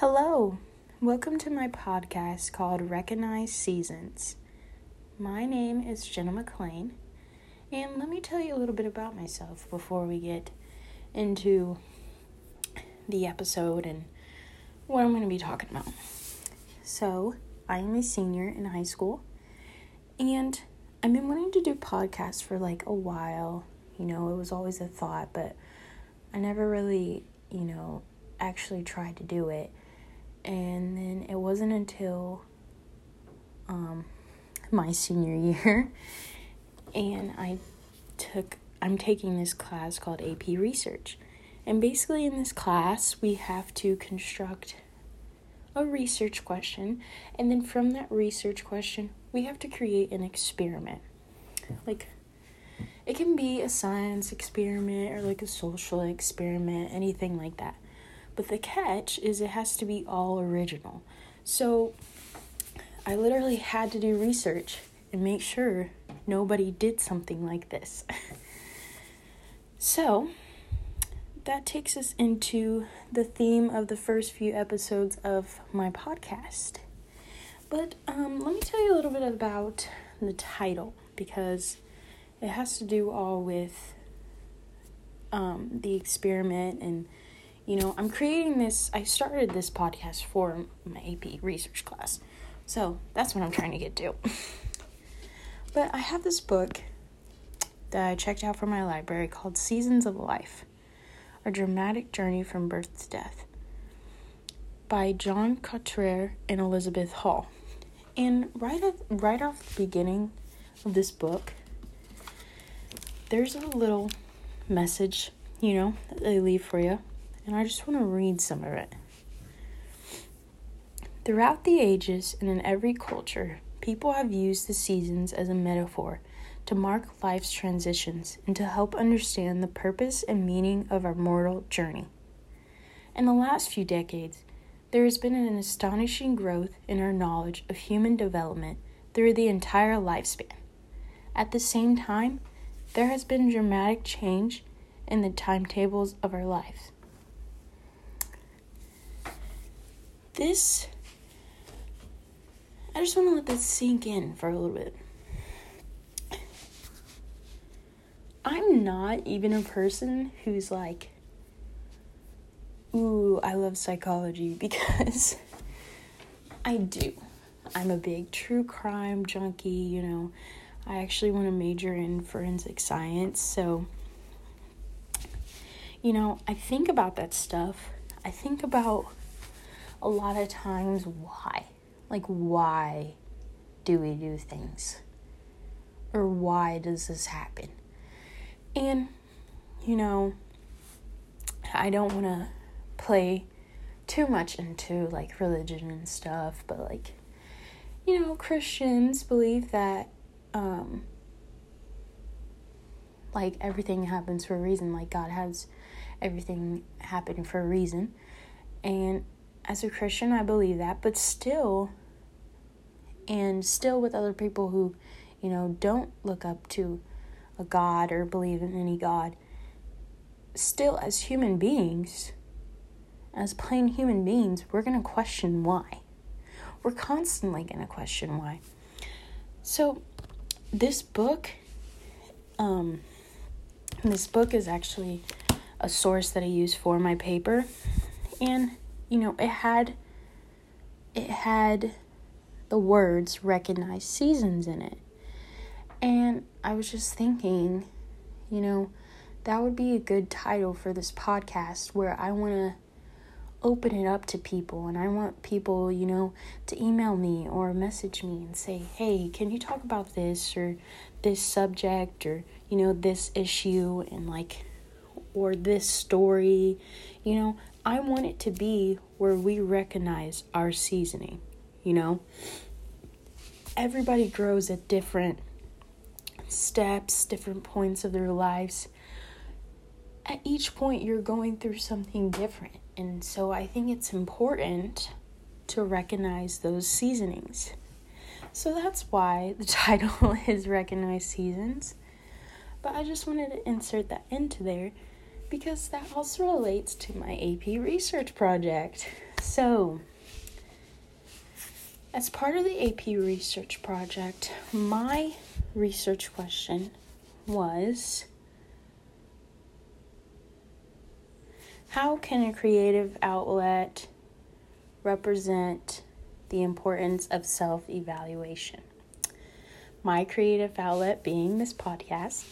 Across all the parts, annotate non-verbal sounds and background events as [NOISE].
Hello, welcome to my podcast called Recognize Seasons. My name is Jenna McLean, and let me tell you a little bit about myself before we get into the episode and what I'm going to be talking about. So, I am a senior in high school, and I've been wanting to do podcasts for like a while. You know, it was always a thought, but I never really, you know, actually tried to do it and then it wasn't until um, my senior year [LAUGHS] and I took I'm taking this class called AP Research. And basically in this class we have to construct a research question and then from that research question we have to create an experiment. Like it can be a science experiment or like a social experiment, anything like that. But the catch is it has to be all original. So I literally had to do research and make sure nobody did something like this. [LAUGHS] so that takes us into the theme of the first few episodes of my podcast. But um, let me tell you a little bit about the title because it has to do all with um, the experiment and you know, I'm creating this, I started this podcast for my AP research class. So that's what I'm trying to get to. [LAUGHS] but I have this book that I checked out from my library called Seasons of Life A Dramatic Journey from Birth to Death by John Kotre and Elizabeth Hall. And right at, right off the beginning of this book, there's a little message, you know, that they leave for you and I just want to read some of it. Throughout the ages and in every culture, people have used the seasons as a metaphor to mark life's transitions and to help understand the purpose and meaning of our mortal journey. In the last few decades, there has been an astonishing growth in our knowledge of human development through the entire lifespan. At the same time, there has been dramatic change in the timetables of our lives. This I just want to let this sink in for a little bit. I'm not even a person who's like, ooh, I love psychology [LAUGHS] because I do. I'm a big true crime junkie, you know. I actually want to major in forensic science, so, you know, I think about that stuff. I think about a lot of times why. Like, why do we do things? Or why does this happen? And, you know, I don't want to play too much into like religion and stuff, but like, you know, Christians believe that, um, like everything happens for a reason, like God has everything happen for a reason. And as a Christian, I believe that, but still, and still with other people who, you know, don't look up to a God or believe in any God, still, as human beings, as plain human beings, we're going to question why. We're constantly going to question why. So, this book, um, this book is actually a source that I use for my paper, and you know, it had it had the words recognize seasons in it. And I was just thinking, you know, that would be a good title for this podcast where I want to open it up to people and I want people, you know, to email me or message me and say, "Hey, can you talk about this or this subject or, you know, this issue and like or this story?" You know, I want it to be where we recognize our seasoning, you know? Everybody grows at different steps, different points of their lives. At each point, you're going through something different. And so I think it's important to recognize those seasonings. So that's why the [LAUGHS] title is Recognize Seasons. But I just wanted to insert that into there because that also relates to my AP research project. So, as part of the AP research project, my research question was How can a creative outlet represent the importance of self evaluation? My creative outlet being this podcast,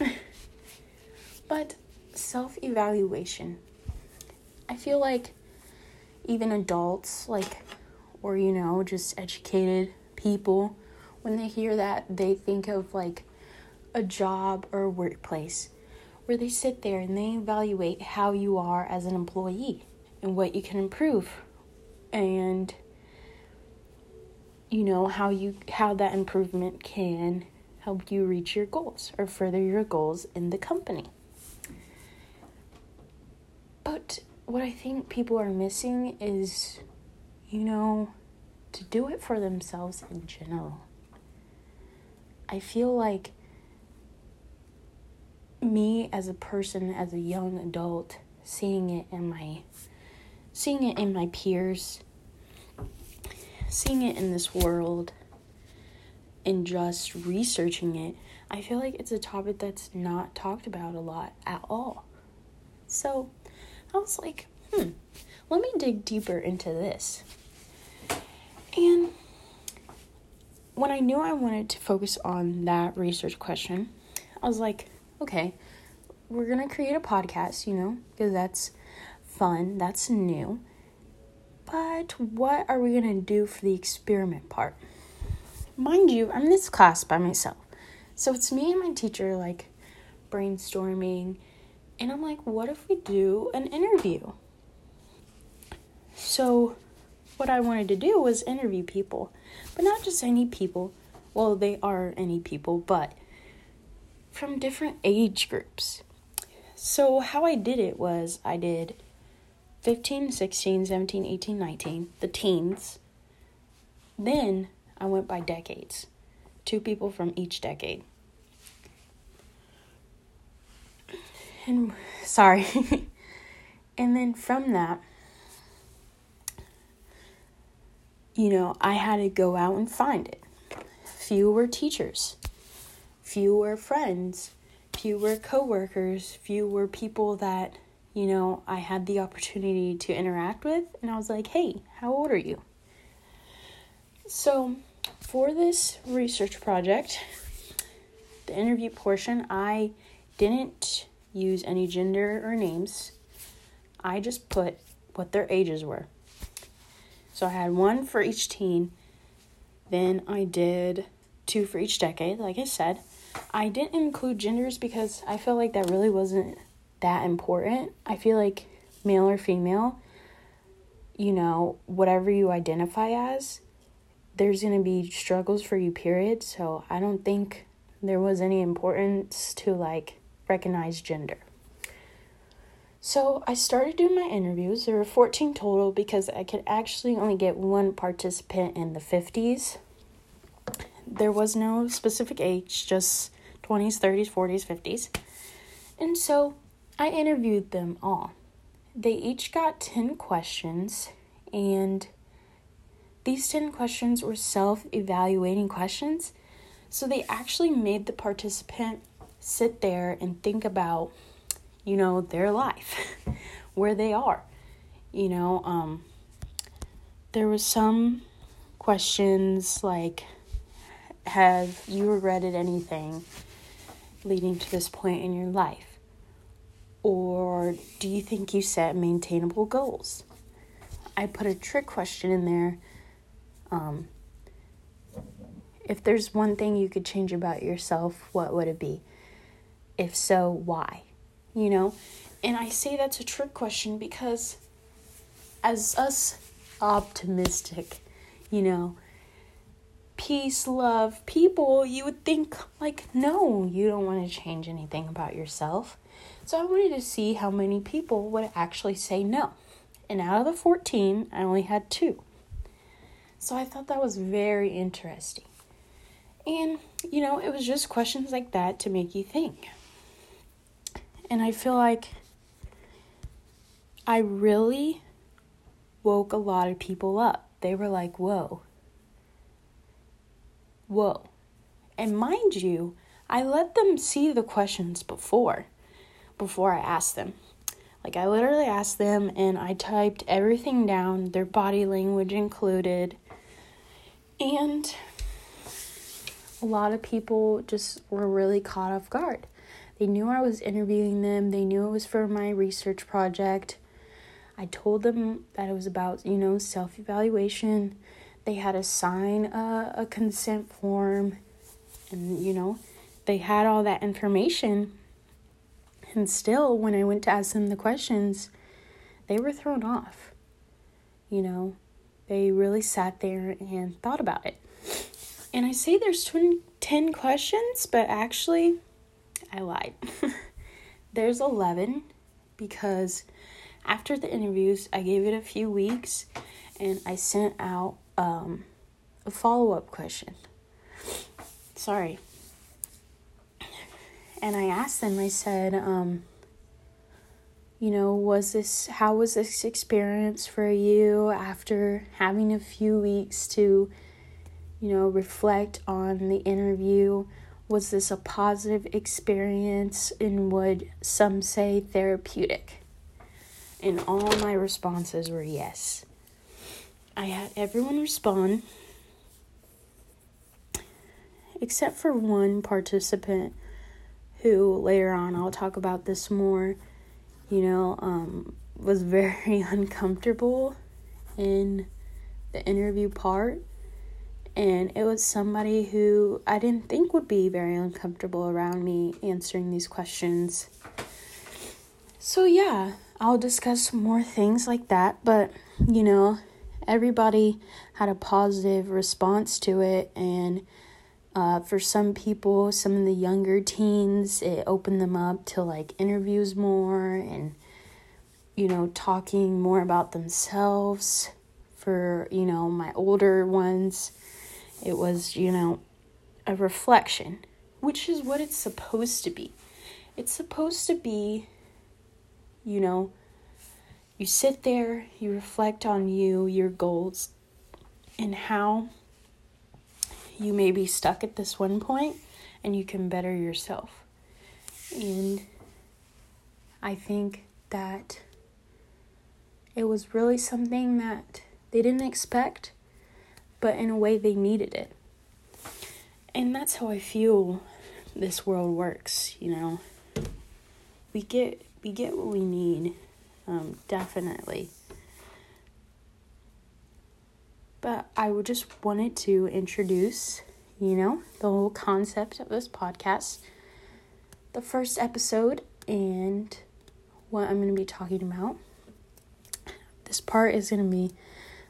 [LAUGHS] but self evaluation. I feel like even adults, like, or you know, just educated people, when they hear that, they think of like a job or a workplace where they sit there and they evaluate how you are as an employee and what you can improve and you know how you how that improvement can help you reach your goals or further your goals in the company but what i think people are missing is you know to do it for themselves in general i feel like me as a person, as a young adult, seeing it in my seeing it in my peers, seeing it in this world, and just researching it, I feel like it's a topic that's not talked about a lot at all. So I was like, hmm, let me dig deeper into this. And when I knew I wanted to focus on that research question, I was like, okay, we're gonna create a podcast, you know, because that's fun, that's new. But what are we gonna do for the experiment part? Mind you, I'm in this class by myself. So it's me and my teacher like brainstorming, and I'm like, what if we do an interview? So, what I wanted to do was interview people, but not just any people. Well, they are any people, but from different age groups. So, how I did it was I did 15, 16, 17, 18, 19, the teens. Then I went by decades, two people from each decade. And [LAUGHS] sorry. and then from that, you know, I had to go out and find it. Few were teachers fewer friends, fewer coworkers, fewer people that, you know, I had the opportunity to interact with. And I was like, hey, how old are you? So, for this research project, the interview portion, I didn't use any gender or names. I just put what their ages were. So I had one for each teen. Then I did two for each decade, like I said. I didn't include genders because I feel like that really wasn't that important. I feel like male or female, you know, whatever you identify as, there's going to be struggles for you, period. So I don't think there was any importance to like recognize gender. So I started doing my interviews. There were 14 total because I could actually only get one participant in the 50s there was no specific age, just 20s, 30s, 40s, 50s. And so I interviewed them all. They each got 10 questions, and these 10 questions were self evaluating questions. So they actually made the participant sit there and think about, you know, their life, [LAUGHS] where they are. You know, um, there was some questions like have you regretted anything leading to this point in your life? Or do you think you set maintainable goals? I put a trick question in there. Um, if there's one thing you could change about yourself, what would it be? If so, why? You know? And I say that's a trick question because as us optimistic, you know, peace, love people, you would think, like, no, you don't want to change anything about yourself. So I wanted to see how many people would actually say no. And out of the 14, I only had two. So I thought that was very interesting. And, you know, it was just questions like that to make you think. And I feel like I really woke a lot of people up. They were like, whoa. Whoa. And mind you, I let them see the questions before, before I asked them. Like, I literally asked them and I typed everything down, their body language included. And a lot of people just were really caught off guard. They knew I was interviewing them, they knew it was for my research project. I told them that it was about, you know, self evaluation. They had to sign a, a consent form, and, you know, they had all that information. And still, when I went to ask them the questions, they were thrown off. You know, they really sat there and thought about it. And I say there's 20, 10 questions, but actually, I lied. [LAUGHS] there's 11 because after the interviews, I gave it a few weeks and I sent out um, a follow up question. Sorry. And I asked them, I said, um, you know, was this, how was this experience for you after having a few weeks to, you know, reflect on the interview? Was this a positive experience and would some say therapeutic? And all my responses were yes. I had everyone respond except for one participant who later on I'll talk about this more, you know, um, was very [LAUGHS] uncomfortable in the interview part. And it was somebody who I didn't think would be very uncomfortable around me answering these questions. So, yeah, I'll discuss more things like that, but you know, everybody had a positive response to it and uh, for some people, some of the younger teens, it opened them up to like interviews more and, you know, talking more about themselves. For, you know, my older ones, it was, you know, a reflection, which is what it's supposed to be. It's supposed to be, you know, you sit there, you reflect on you, your goals, and how you may be stuck at this one point and you can better yourself. And I think that it was really something that they didn't expect, but in a way they needed it. And that's how I feel this world works, you know. We get we get what we need, um, definitely. But I would just wanted to introduce, you know, the whole concept of this podcast, the first episode, and what I'm going to be talking about. This part is going to be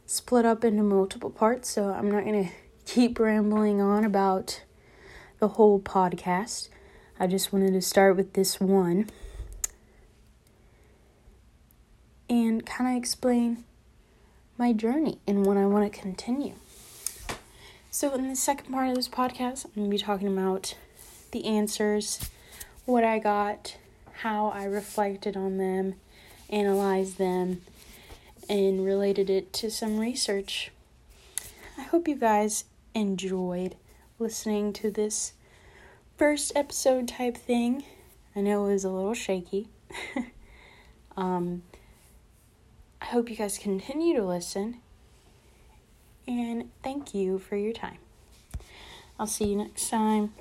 split up into multiple parts, so I'm not going [LAUGHS] to keep rambling on about the whole podcast. I just wanted to start with this one and kind of explain my journey and what I want to continue. So, in the second part of this podcast, I'm going to be talking about the answers, what I got, how I reflected on them, analyzed them, and related it to some research. I hope you guys enjoyed listening to this first episode type thing. I know it was a little shaky. [LAUGHS] um, I hope you guys continue to listen. And thank you for your time. I'll see you next time.